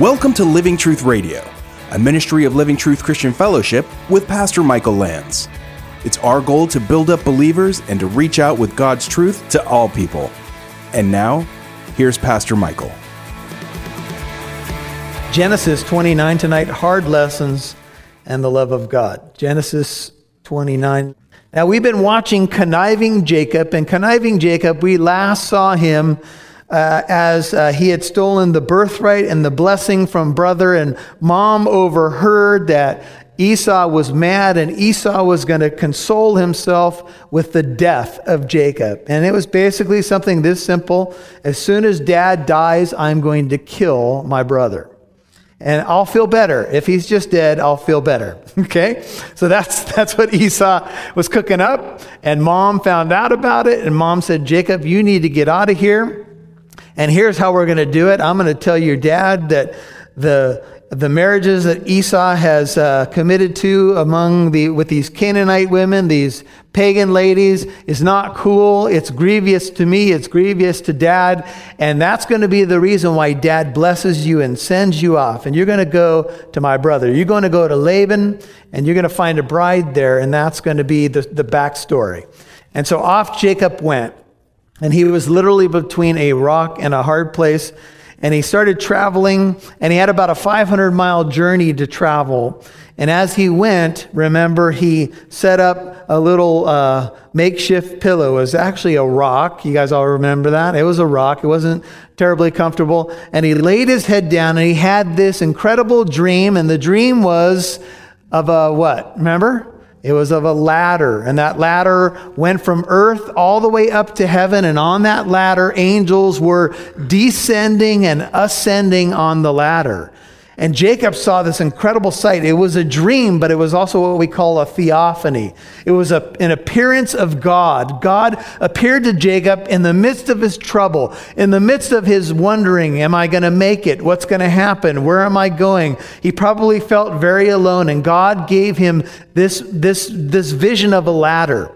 Welcome to Living Truth Radio, a ministry of Living Truth Christian Fellowship with Pastor Michael Lands. It's our goal to build up believers and to reach out with God's truth to all people. And now, here's Pastor Michael. Genesis 29 tonight, hard lessons and the love of God. Genesis 29. Now, we've been watching Conniving Jacob, and Conniving Jacob, we last saw him uh, as uh, he had stolen the birthright and the blessing from brother, and mom overheard that Esau was mad, and Esau was going to console himself with the death of Jacob. And it was basically something this simple as soon as dad dies, I'm going to kill my brother and I'll feel better. If he's just dead, I'll feel better. Okay? So that's that's what Esau was cooking up, and mom found out about it, and mom said, "Jacob, you need to get out of here." And here's how we're going to do it. I'm going to tell your dad that the the marriages that Esau has uh, committed to among the with these Canaanite women, these pagan ladies, is not cool. It's grievous to me. It's grievous to Dad, and that's going to be the reason why Dad blesses you and sends you off. And you're going to go to my brother. You're going to go to Laban, and you're going to find a bride there, and that's going to be the the backstory. And so off Jacob went, and he was literally between a rock and a hard place and he started traveling, and he had about a 500 mile journey to travel. And as he went, remember, he set up a little uh, makeshift pillow. It was actually a rock. You guys all remember that? It was a rock. It wasn't terribly comfortable. And he laid his head down, and he had this incredible dream. And the dream was of a what? Remember? It was of a ladder, and that ladder went from earth all the way up to heaven, and on that ladder, angels were descending and ascending on the ladder. And Jacob saw this incredible sight. It was a dream, but it was also what we call a theophany. It was a, an appearance of God. God appeared to Jacob in the midst of his trouble, in the midst of his wondering, Am I going to make it? What's going to happen? Where am I going? He probably felt very alone, and God gave him this, this, this vision of a ladder.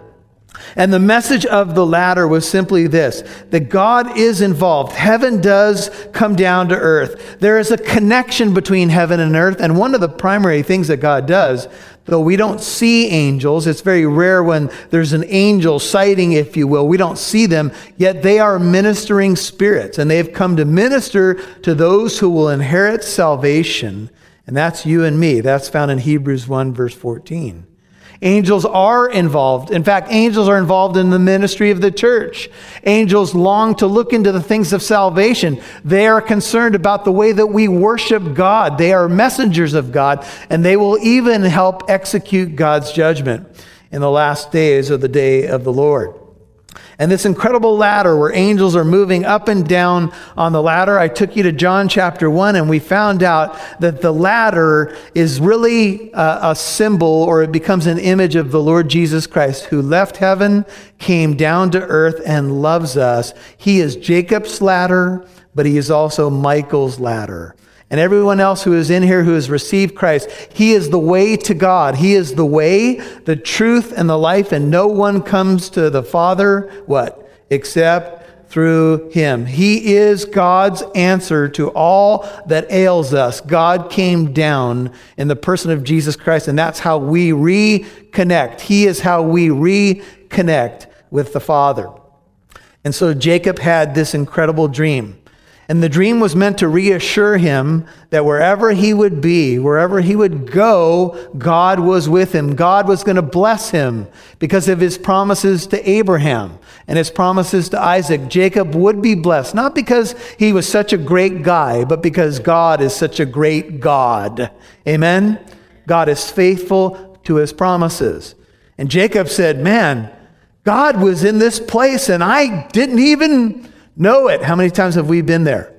And the message of the ladder was simply this that God is involved. Heaven does come down to earth. There is a connection between heaven and earth. And one of the primary things that God does, though we don't see angels, it's very rare when there's an angel sighting, if you will. We don't see them, yet they are ministering spirits. And they've come to minister to those who will inherit salvation. And that's you and me. That's found in Hebrews 1, verse 14. Angels are involved. In fact, angels are involved in the ministry of the church. Angels long to look into the things of salvation. They are concerned about the way that we worship God. They are messengers of God, and they will even help execute God's judgment in the last days of the day of the Lord. And this incredible ladder where angels are moving up and down on the ladder. I took you to John chapter 1, and we found out that the ladder is really a, a, symbol or it becomes an image of the Lord Jesus Christ who left heaven, came down to earth, and loves us. He is Jacob's ladder, but he is also Michael's ladder and everyone else who is in here who has received Christ. He is the way to God. He is the way, the truth, and the life, and no one comes to the Father, what? Except through him. He is God's answer to all that ails us. God came down in the person of Jesus Christ, and that's how we reconnect. He is how we reconnect with the Father. And so Jacob had this incredible dream. And the dream was meant to reassure him that wherever he would be, wherever he would go, God was with him. God was going to bless him because of his promises to Abraham and his promises to Isaac. Jacob would be blessed, not because he was such a great guy, but because God is such a great God. Amen? God is faithful to his promises. And Jacob said, Man, God was in this place and I didn't even know it. How many times have we been there?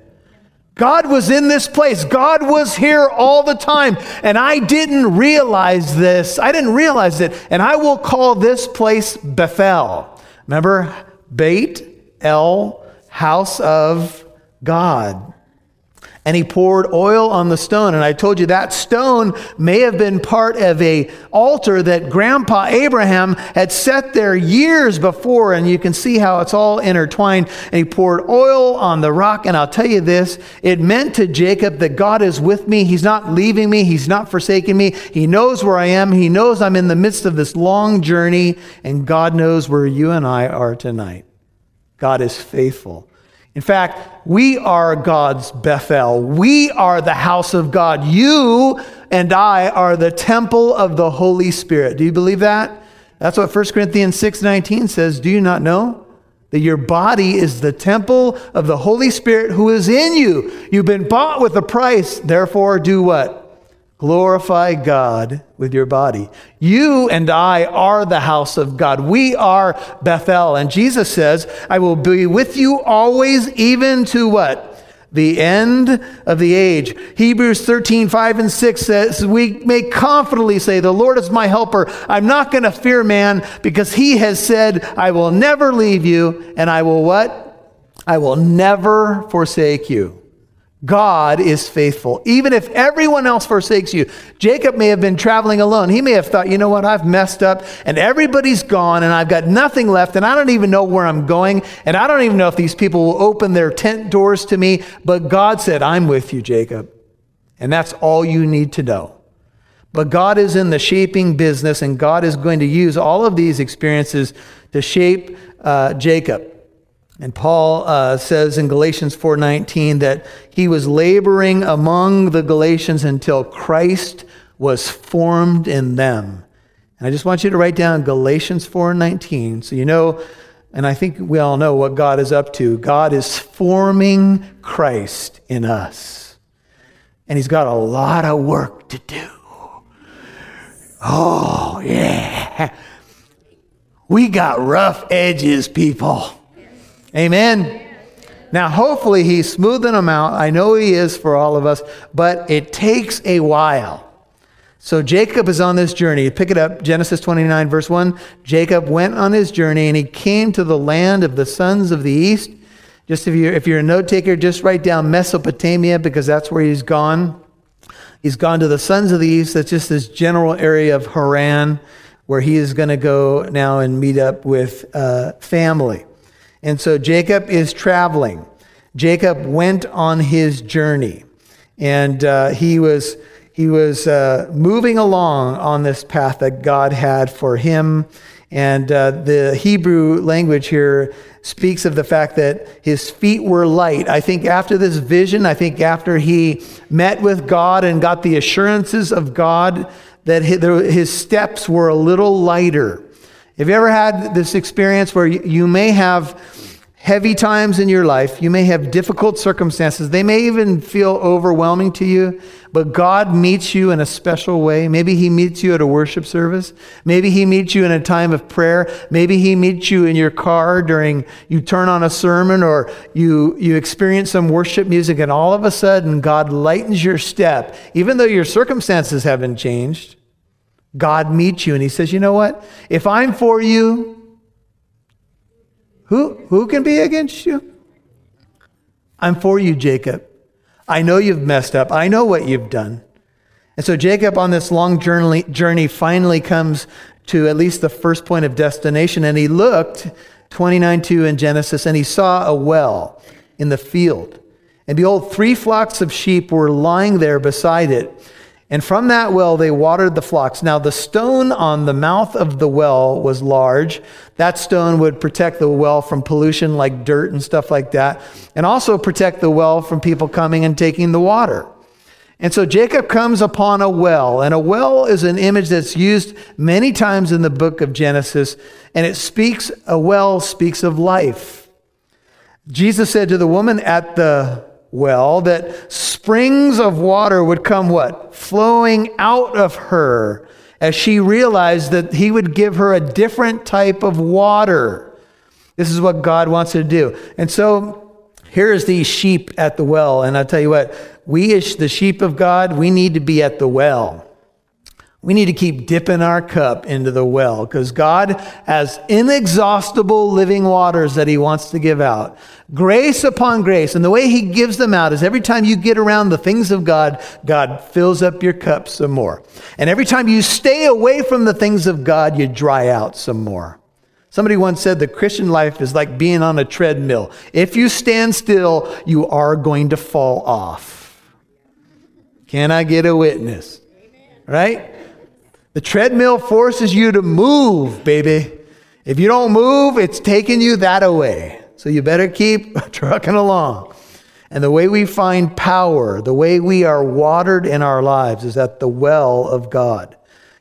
God was in this place. God was here all the time. And I didn't realize this. I didn't realize it. And I will call this place Bethel. Remember? Beit El, house of God. And he poured oil on the stone. And I told you that stone may have been part of a altar that grandpa Abraham had set there years before. And you can see how it's all intertwined. And he poured oil on the rock. And I'll tell you this, it meant to Jacob that God is with me. He's not leaving me. He's not forsaking me. He knows where I am. He knows I'm in the midst of this long journey. And God knows where you and I are tonight. God is faithful. In fact, we are God's Bethel. We are the house of God. You and I are the temple of the Holy Spirit. Do you believe that? That's what 1 Corinthians 6:19 says. Do you not know that your body is the temple of the Holy Spirit who is in you? You've been bought with a price. Therefore, do what? Glorify God with your body. You and I are the house of God. We are Bethel. And Jesus says, I will be with you always, even to what? The end of the age. Hebrews 13, 5 and 6 says, We may confidently say, The Lord is my helper. I'm not going to fear man because he has said, I will never leave you and I will what? I will never forsake you. God is faithful. Even if everyone else forsakes you, Jacob may have been traveling alone. He may have thought, you know what, I've messed up and everybody's gone and I've got nothing left and I don't even know where I'm going and I don't even know if these people will open their tent doors to me. But God said, I'm with you, Jacob. And that's all you need to know. But God is in the shaping business and God is going to use all of these experiences to shape uh, Jacob. And Paul uh, says in Galatians 4:19 that he was laboring among the Galatians until Christ was formed in them. And I just want you to write down Galatians 4:19 so you know and I think we all know what God is up to. God is forming Christ in us. And he's got a lot of work to do. Oh, yeah. We got rough edges, people. Amen. Now, hopefully, he's smoothing them out. I know he is for all of us, but it takes a while. So, Jacob is on this journey. Pick it up, Genesis 29, verse 1. Jacob went on his journey and he came to the land of the sons of the east. Just if you're, if you're a note taker, just write down Mesopotamia because that's where he's gone. He's gone to the sons of the east. That's just this general area of Haran where he is going to go now and meet up with uh, family. And so Jacob is traveling. Jacob went on his journey, and uh, he was he was uh, moving along on this path that God had for him. And uh, the Hebrew language here speaks of the fact that his feet were light. I think after this vision, I think after he met with God and got the assurances of God, that his steps were a little lighter. Have you ever had this experience where you may have heavy times in your life, you may have difficult circumstances, they may even feel overwhelming to you, but God meets you in a special way. Maybe He meets you at a worship service. Maybe He meets you in a time of prayer. Maybe He meets you in your car during you turn on a sermon or you, you experience some worship music, and all of a sudden God lightens your step, even though your circumstances haven't changed. God meets you and he says, You know what? If I'm for you, who, who can be against you? I'm for you, Jacob. I know you've messed up. I know what you've done. And so Jacob, on this long journey, journey finally comes to at least the first point of destination. And he looked, 29 2 in Genesis, and he saw a well in the field. And behold, three flocks of sheep were lying there beside it. And from that well they watered the flocks. Now the stone on the mouth of the well was large. That stone would protect the well from pollution like dirt and stuff like that, and also protect the well from people coming and taking the water. And so Jacob comes upon a well, and a well is an image that's used many times in the book of Genesis, and it speaks, a well speaks of life. Jesus said to the woman at the well that springs of water would come what? Flowing out of her as she realized that he would give her a different type of water. This is what God wants to do. And so here's these sheep at the well. And I'll tell you what, we as the sheep of God, we need to be at the well. We need to keep dipping our cup into the well because God has inexhaustible living waters that He wants to give out. Grace upon grace. And the way He gives them out is every time you get around the things of God, God fills up your cup some more. And every time you stay away from the things of God, you dry out some more. Somebody once said the Christian life is like being on a treadmill. If you stand still, you are going to fall off. Can I get a witness? Right? The treadmill forces you to move, baby. If you don't move, it's taking you that away. So you better keep trucking along. And the way we find power, the way we are watered in our lives is at the well of God.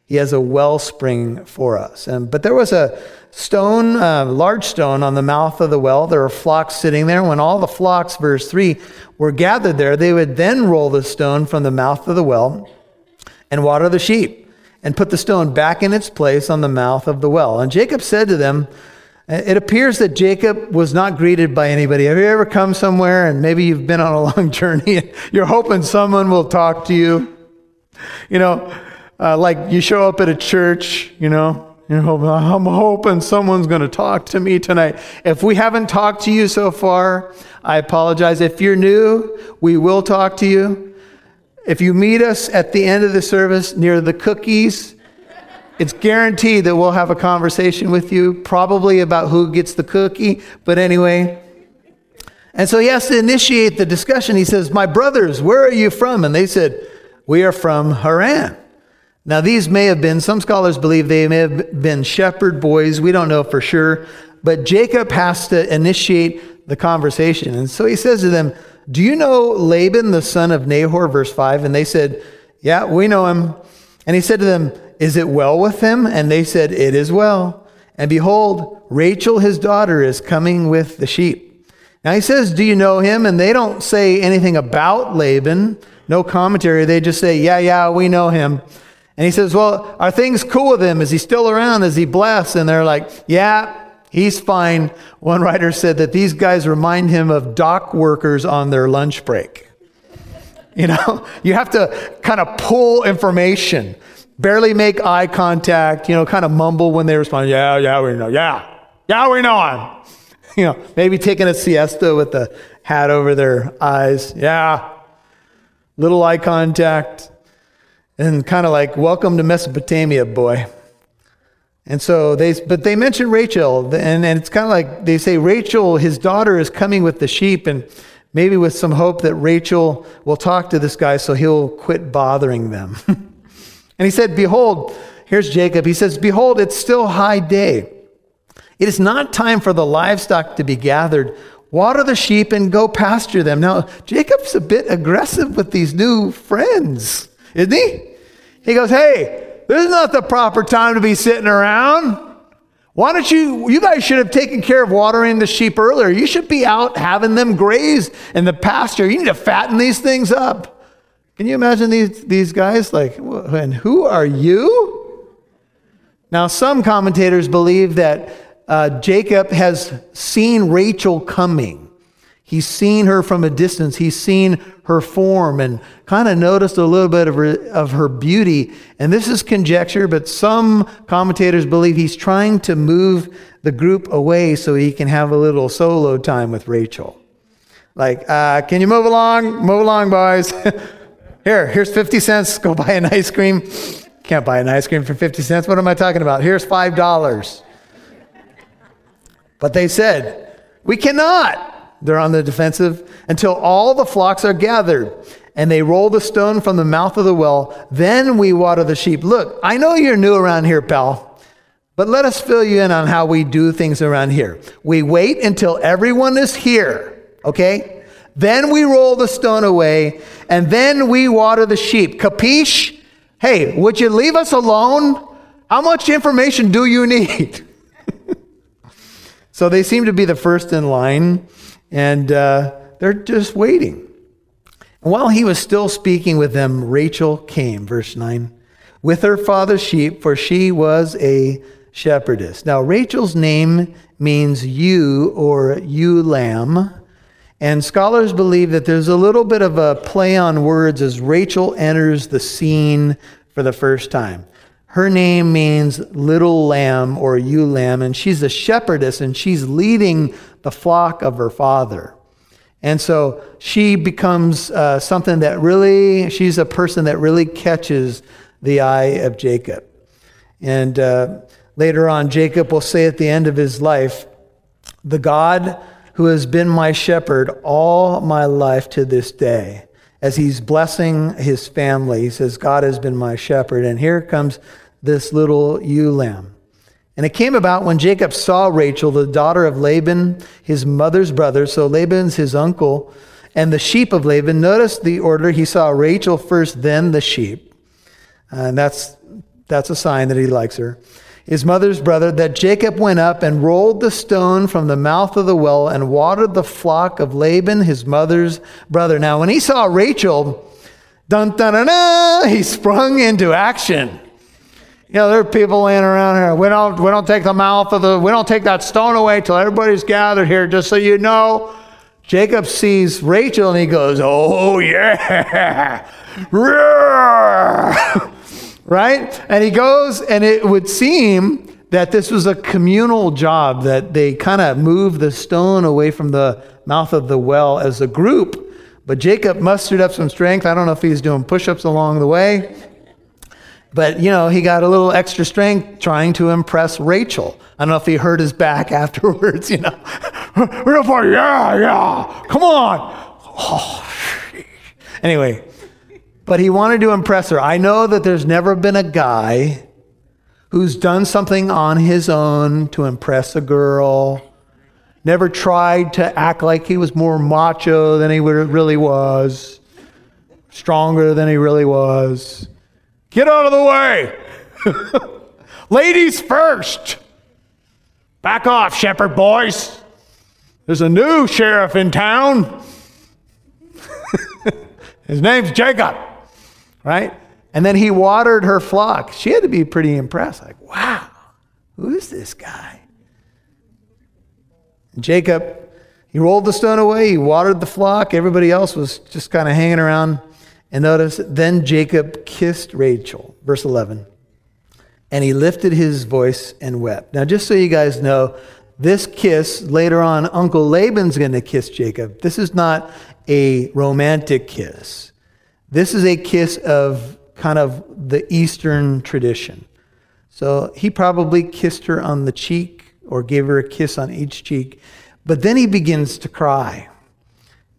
He has a wellspring for us. And, but there was a stone, a large stone on the mouth of the well. There were flocks sitting there. When all the flocks, verse 3, were gathered there, they would then roll the stone from the mouth of the well and water the sheep and put the stone back in its place on the mouth of the well. And Jacob said to them, it appears that Jacob was not greeted by anybody. Have you ever come somewhere and maybe you've been on a long journey and you're hoping someone will talk to you? You know, uh, like you show up at a church, you know, you're hoping, I'm hoping someone's going to talk to me tonight. If we haven't talked to you so far, I apologize. If you're new, we will talk to you. If you meet us at the end of the service near the cookies, it's guaranteed that we'll have a conversation with you, probably about who gets the cookie, but anyway. And so he has to initiate the discussion. He says, My brothers, where are you from? And they said, We are from Haran. Now, these may have been, some scholars believe they may have been shepherd boys. We don't know for sure. But Jacob has to initiate the conversation. And so he says to them, do you know Laban, the son of Nahor? Verse 5. And they said, Yeah, we know him. And he said to them, Is it well with him? And they said, It is well. And behold, Rachel, his daughter, is coming with the sheep. Now he says, Do you know him? And they don't say anything about Laban, no commentary. They just say, Yeah, yeah, we know him. And he says, Well, are things cool with him? Is he still around? Is he blessed? And they're like, Yeah, He's fine. One writer said that these guys remind him of dock workers on their lunch break. You know, you have to kind of pull information, barely make eye contact, you know, kind of mumble when they respond, yeah, yeah, we know, yeah, yeah, we know him. You know, maybe taking a siesta with the hat over their eyes, yeah, little eye contact, and kind of like, welcome to Mesopotamia, boy. And so they, but they mention Rachel, and, and it's kind of like they say, Rachel, his daughter, is coming with the sheep, and maybe with some hope that Rachel will talk to this guy so he'll quit bothering them. and he said, Behold, here's Jacob. He says, Behold, it's still high day. It is not time for the livestock to be gathered. Water the sheep and go pasture them. Now, Jacob's a bit aggressive with these new friends, isn't he? He goes, Hey, this is not the proper time to be sitting around. Why don't you, you guys should have taken care of watering the sheep earlier. You should be out having them graze in the pasture. You need to fatten these things up. Can you imagine these, these guys? Like, and who are you? Now, some commentators believe that uh, Jacob has seen Rachel coming. He's seen her from a distance. He's seen her form and kind of noticed a little bit of her, of her beauty. And this is conjecture, but some commentators believe he's trying to move the group away so he can have a little solo time with Rachel. Like, uh, can you move along? Move along, boys. Here, here's 50 cents. Go buy an ice cream. Can't buy an ice cream for 50 cents. What am I talking about? Here's $5. But they said, we cannot. They're on the defensive until all the flocks are gathered and they roll the stone from the mouth of the well. Then we water the sheep. Look, I know you're new around here, pal, but let us fill you in on how we do things around here. We wait until everyone is here, okay? Then we roll the stone away and then we water the sheep. Capiche? Hey, would you leave us alone? How much information do you need? so they seem to be the first in line and uh, they're just waiting. And while he was still speaking with them, Rachel came, verse 9, with her father's sheep, for she was a shepherdess. Now, Rachel's name means ewe or ewe lamb. And scholars believe that there's a little bit of a play on words as Rachel enters the scene for the first time. Her name means little lamb or ewe lamb, and she's a shepherdess and she's leading the flock of her father. And so she becomes uh, something that really, she's a person that really catches the eye of Jacob. And uh, later on, Jacob will say at the end of his life, The God who has been my shepherd all my life to this day. As he's blessing his family, he says, God has been my shepherd. And here comes this little ewe lamb. And it came about when Jacob saw Rachel, the daughter of Laban, his mother's brother, so Laban's his uncle, and the sheep of Laban. Notice the order. He saw Rachel first, then the sheep. And that's, that's a sign that he likes her. His mother's brother, that Jacob went up and rolled the stone from the mouth of the well and watered the flock of Laban, his mother's brother. Now, when he saw Rachel, dun dun dun, dun he sprung into action. You know, there are people laying around here. We don't, we don't take the mouth of the, we don't take that stone away till everybody's gathered here, just so you know. Jacob sees Rachel and he goes, Oh, yeah. right? And he goes, and it would seem that this was a communal job, that they kind of moved the stone away from the mouth of the well as a group. But Jacob mustered up some strength. I don't know if he's doing push ups along the way. But, you know, he got a little extra strength trying to impress Rachel. I don't know if he hurt his back afterwards, you know. Real far, yeah, yeah, come on. Oh, anyway, but he wanted to impress her. I know that there's never been a guy who's done something on his own to impress a girl, never tried to act like he was more macho than he really was, stronger than he really was. Get out of the way. Ladies first. Back off, shepherd boys. There's a new sheriff in town. His name's Jacob, right? And then he watered her flock. She had to be pretty impressed. Like, wow, who is this guy? And Jacob, he rolled the stone away. He watered the flock. Everybody else was just kind of hanging around and notice, then Jacob kissed Rachel, verse 11, and he lifted his voice and wept. Now, just so you guys know, this kiss, later on, Uncle Laban's going to kiss Jacob. This is not a romantic kiss. This is a kiss of kind of the Eastern tradition. So he probably kissed her on the cheek or gave her a kiss on each cheek, but then he begins to cry.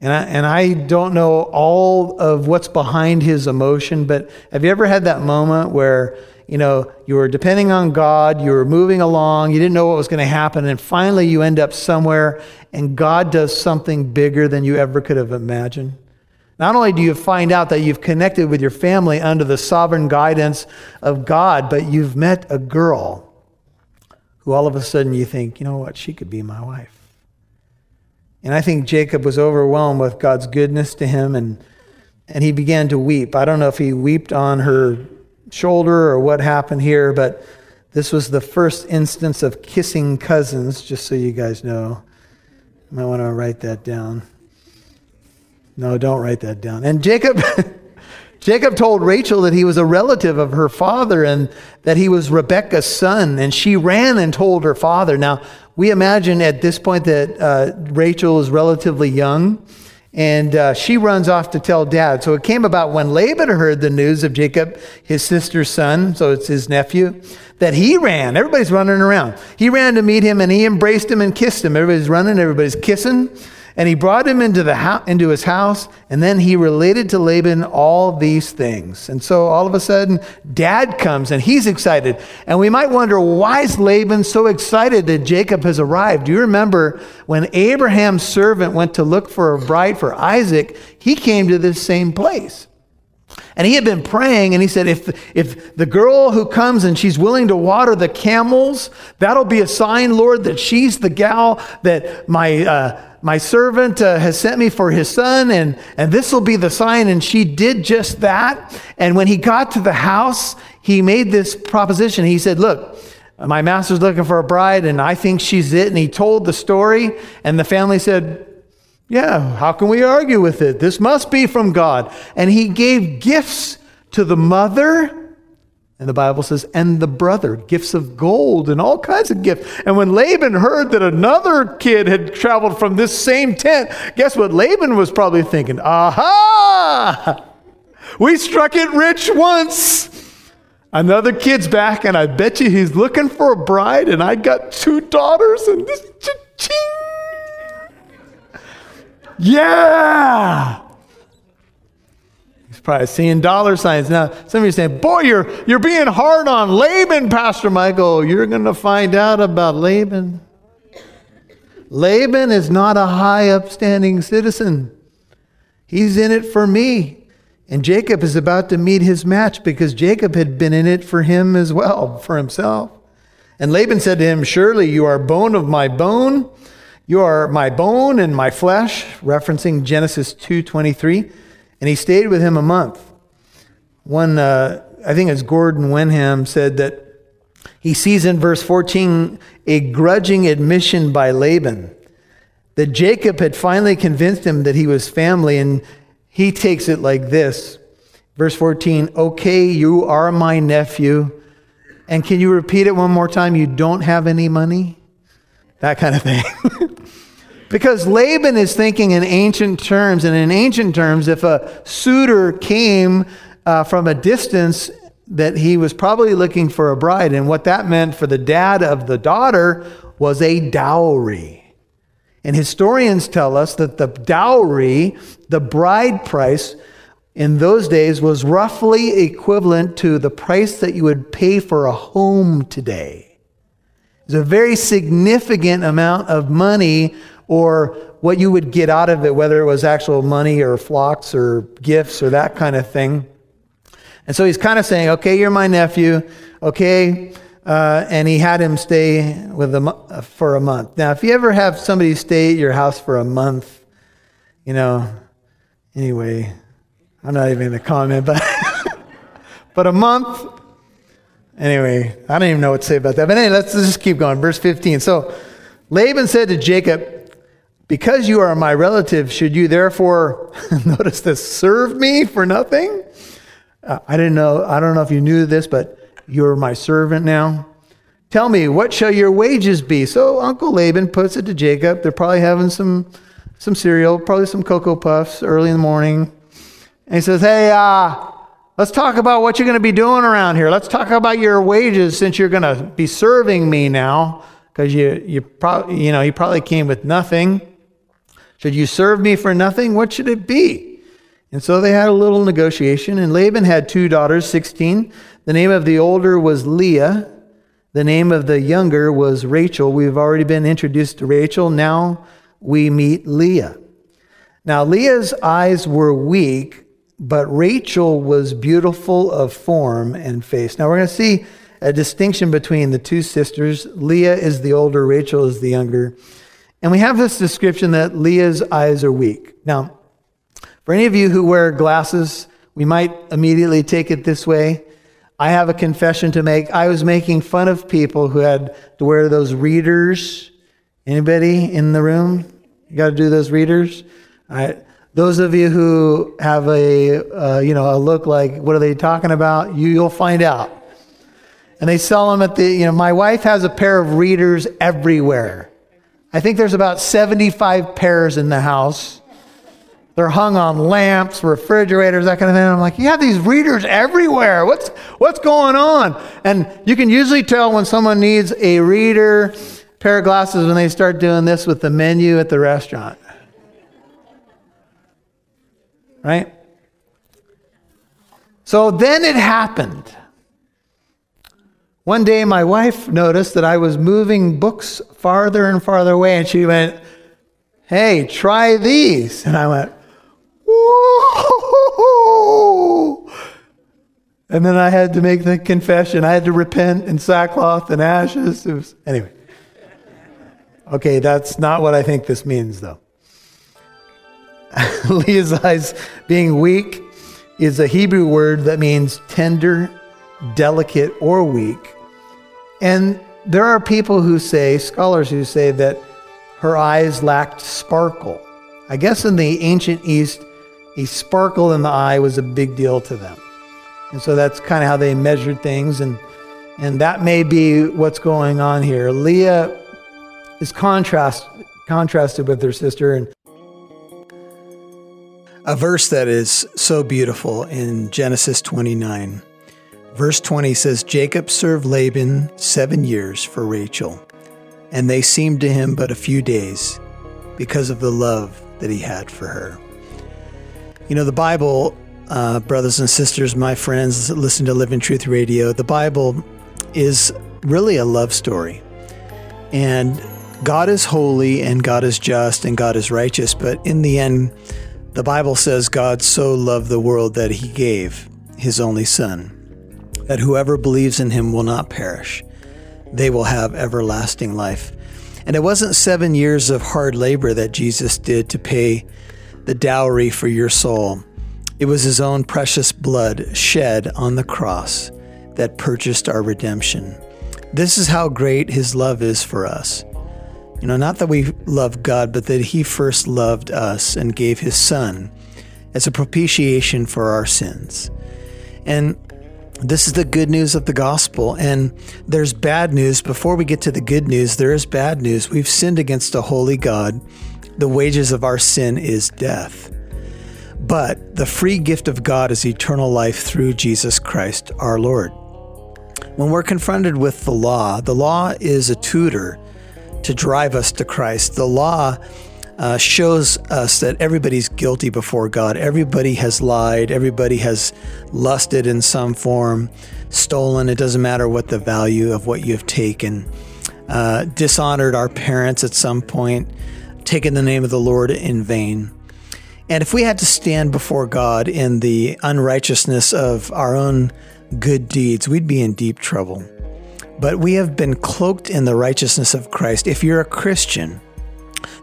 And I, and I don't know all of what's behind his emotion, but have you ever had that moment where, you know, you were depending on God, you were moving along, you didn't know what was going to happen, and finally you end up somewhere and God does something bigger than you ever could have imagined? Not only do you find out that you've connected with your family under the sovereign guidance of God, but you've met a girl who all of a sudden you think, you know what, she could be my wife. And I think Jacob was overwhelmed with God's goodness to him and, and he began to weep. I don't know if he wept on her shoulder or what happened here, but this was the first instance of kissing cousins, just so you guys know. You might want to write that down. No, don't write that down. And Jacob. Jacob told Rachel that he was a relative of her father and that he was Rebekah's son, and she ran and told her father. Now, we imagine at this point that uh, Rachel is relatively young, and uh, she runs off to tell dad. So it came about when Laban heard the news of Jacob, his sister's son, so it's his nephew, that he ran. Everybody's running around. He ran to meet him and he embraced him and kissed him. Everybody's running, everybody's kissing. And he brought him into, the ho- into his house, and then he related to Laban all these things. And so all of a sudden, dad comes and he's excited. And we might wonder, why is Laban so excited that Jacob has arrived? Do you remember when Abraham's servant went to look for a bride for Isaac? He came to this same place. And he had been praying, and he said, if, if the girl who comes and she's willing to water the camels, that'll be a sign, Lord, that she's the gal that my, uh, my servant uh, has sent me for his son, and, and this will be the sign. And she did just that. And when he got to the house, he made this proposition. He said, Look, my master's looking for a bride, and I think she's it. And he told the story, and the family said, Yeah, how can we argue with it? This must be from God. And he gave gifts to the mother And the Bible says, and the brother, gifts of gold and all kinds of gifts. And when Laban heard that another kid had traveled from this same tent, guess what Laban was probably thinking? Aha! We struck it rich once. Another kid's back, and I bet you he's looking for a bride, and I got two daughters, and this. Yeah! Probably seeing dollar signs. Now, some of you saying, Boy, you're, you're being hard on Laban, Pastor Michael. You're going to find out about Laban. Laban is not a high upstanding citizen, he's in it for me. And Jacob is about to meet his match because Jacob had been in it for him as well, for himself. And Laban said to him, Surely you are bone of my bone. You are my bone and my flesh, referencing Genesis 2:23 and he stayed with him a month. One, uh, I think it's Gordon Wenham, said that he sees in verse 14 a grudging admission by Laban that Jacob had finally convinced him that he was family, and he takes it like this. Verse 14, okay, you are my nephew. And can you repeat it one more time? You don't have any money? That kind of thing. Because Laban is thinking in ancient terms, and in ancient terms, if a suitor came uh, from a distance, that he was probably looking for a bride. And what that meant for the dad of the daughter was a dowry. And historians tell us that the dowry, the bride price, in those days was roughly equivalent to the price that you would pay for a home today. It's a very significant amount of money or what you would get out of it, whether it was actual money or flocks or gifts or that kind of thing. And so he's kind of saying, okay, you're my nephew, okay? Uh, and he had him stay with him for a month. Now, if you ever have somebody stay at your house for a month, you know, anyway, I'm not even going to comment, but, but a month, anyway, I don't even know what to say about that. But anyway, let's, let's just keep going. Verse 15. So Laban said to Jacob, because you are my relative, should you therefore, notice this, serve me for nothing? Uh, I didn't know, I don't know if you knew this, but you're my servant now. Tell me, what shall your wages be? So Uncle Laban puts it to Jacob. They're probably having some, some cereal, probably some Cocoa Puffs early in the morning. And he says, Hey, uh, let's talk about what you're going to be doing around here. Let's talk about your wages since you're going to be serving me now because you, you, pro- you, know, you probably came with nothing. Should you serve me for nothing? What should it be? And so they had a little negotiation, and Laban had two daughters, 16. The name of the older was Leah. The name of the younger was Rachel. We've already been introduced to Rachel. Now we meet Leah. Now, Leah's eyes were weak, but Rachel was beautiful of form and face. Now, we're going to see a distinction between the two sisters. Leah is the older, Rachel is the younger. And we have this description that Leah's eyes are weak. Now, for any of you who wear glasses, we might immediately take it this way. I have a confession to make. I was making fun of people who had to wear those readers. Anybody in the room? You got to do those readers. All right. Those of you who have a uh, you know a look like what are they talking about? You you'll find out. And they sell them at the you know my wife has a pair of readers everywhere. I think there's about 75 pairs in the house. They're hung on lamps, refrigerators, that kind of thing. I'm like, you have these readers everywhere. What's, what's going on? And you can usually tell when someone needs a reader, pair of glasses, when they start doing this with the menu at the restaurant. Right? So then it happened. One day, my wife noticed that I was moving books farther and farther away, and she went, Hey, try these. And I went, Whoa! And then I had to make the confession. I had to repent in sackcloth and ashes. Was, anyway. Okay, that's not what I think this means, though. Leah's eyes being weak is a Hebrew word that means tender, delicate, or weak. And there are people who say, scholars who say, that her eyes lacked sparkle. I guess in the ancient East, a sparkle in the eye was a big deal to them. And so that's kind of how they measured things. And, and that may be what's going on here. Leah is contrast, contrasted with her sister. And a verse that is so beautiful in Genesis 29. Verse 20 says Jacob served Laban seven years for Rachel, and they seemed to him but a few days because of the love that he had for her. You know, the Bible, uh, brothers and sisters, my friends, listen to Living Truth Radio, the Bible is really a love story. And God is holy and God is just and God is righteous, but in the end, the Bible says God so loved the world that he gave his only Son, that whoever believes in him will not perish, they will have everlasting life. And it wasn't seven years of hard labor that Jesus did to pay the dowry for your soul. It was his own precious blood shed on the cross that purchased our redemption. This is how great his love is for us. You know, not that we love God, but that He first loved us and gave His Son as a propitiation for our sins. And this is the good news of the gospel. And there's bad news. Before we get to the good news, there is bad news. We've sinned against a holy God. The wages of our sin is death. But the free gift of God is eternal life through Jesus Christ our Lord. When we're confronted with the law, the law is a tutor to drive us to Christ. The law uh, shows us that everybody's guilty before God. Everybody has lied. Everybody has lusted in some form, stolen. It doesn't matter what the value of what you've taken. Uh, dishonored our parents at some point, taken the name of the Lord in vain. And if we had to stand before God in the unrighteousness of our own good deeds, we'd be in deep trouble. But we have been cloaked in the righteousness of Christ. If you're a Christian,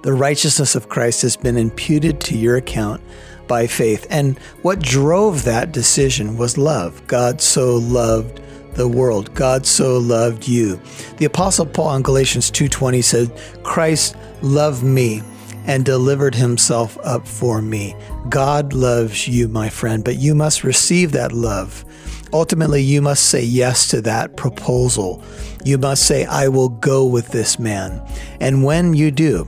the righteousness of Christ has been imputed to your account by faith. And what drove that decision was love. God so loved the world. God so loved you. The apostle Paul in Galatians 2:20 said, "Christ loved me and delivered himself up for me." God loves you, my friend, but you must receive that love Ultimately, you must say yes to that proposal. You must say, I will go with this man. And when you do,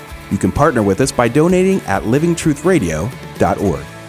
You can partner with us by donating at livingtruthradio.org.